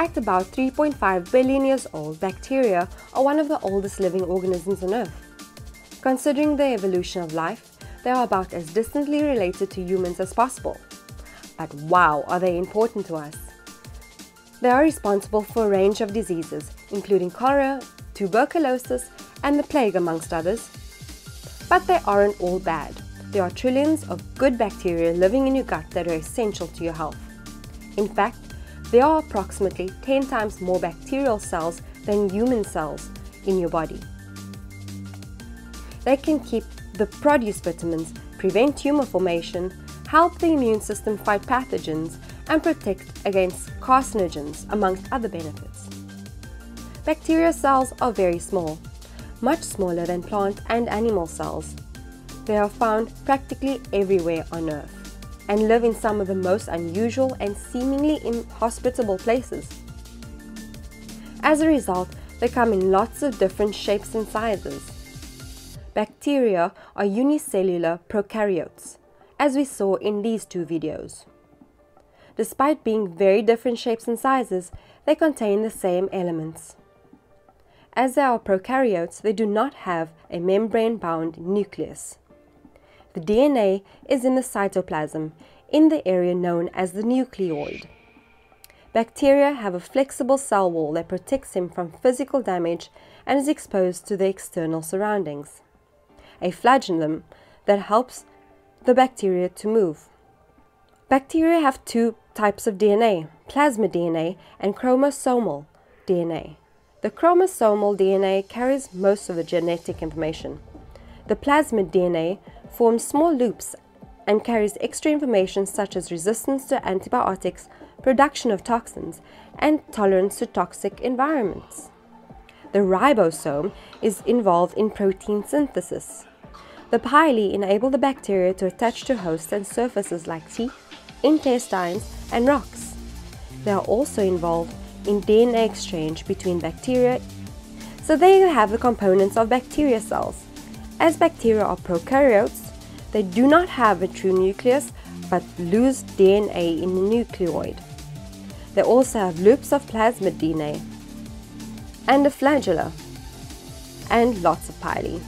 At about 3.5 billion years old, bacteria are one of the oldest living organisms on Earth. Considering the evolution of life, they are about as distantly related to humans as possible. But wow, are they important to us! They are responsible for a range of diseases, including cholera, tuberculosis, and the plague, amongst others. But they aren't all bad. There are trillions of good bacteria living in your gut that are essential to your health. In fact, there are approximately 10 times more bacterial cells than human cells in your body. They can keep the produce vitamins, prevent tumor formation, help the immune system fight pathogens, and protect against carcinogens, amongst other benefits. Bacteria cells are very small, much smaller than plant and animal cells. They are found practically everywhere on Earth and live in some of the most unusual and seemingly inhospitable places. As a result, they come in lots of different shapes and sizes. Bacteria are unicellular prokaryotes, as we saw in these two videos. Despite being very different shapes and sizes, they contain the same elements. As they are prokaryotes, they do not have a membrane-bound nucleus. The DNA is in the cytoplasm, in the area known as the nucleoid. Bacteria have a flexible cell wall that protects them from physical damage and is exposed to the external surroundings. A flagellum that helps the bacteria to move. Bacteria have two types of DNA, plasmid DNA and chromosomal DNA. The chromosomal DNA carries most of the genetic information. The plasmid DNA forms small loops and carries extra information such as resistance to antibiotics, production of toxins, and tolerance to toxic environments. The ribosome is involved in protein synthesis. The pili enable the bacteria to attach to hosts and surfaces like teeth, intestines, and rocks. They are also involved in DNA exchange between bacteria. So there you have the components of bacteria cells. As bacteria are prokaryotes, they do not have a true nucleus but lose DNA in the nucleoid. They also have loops of plasmid DNA and a flagella and lots of pili.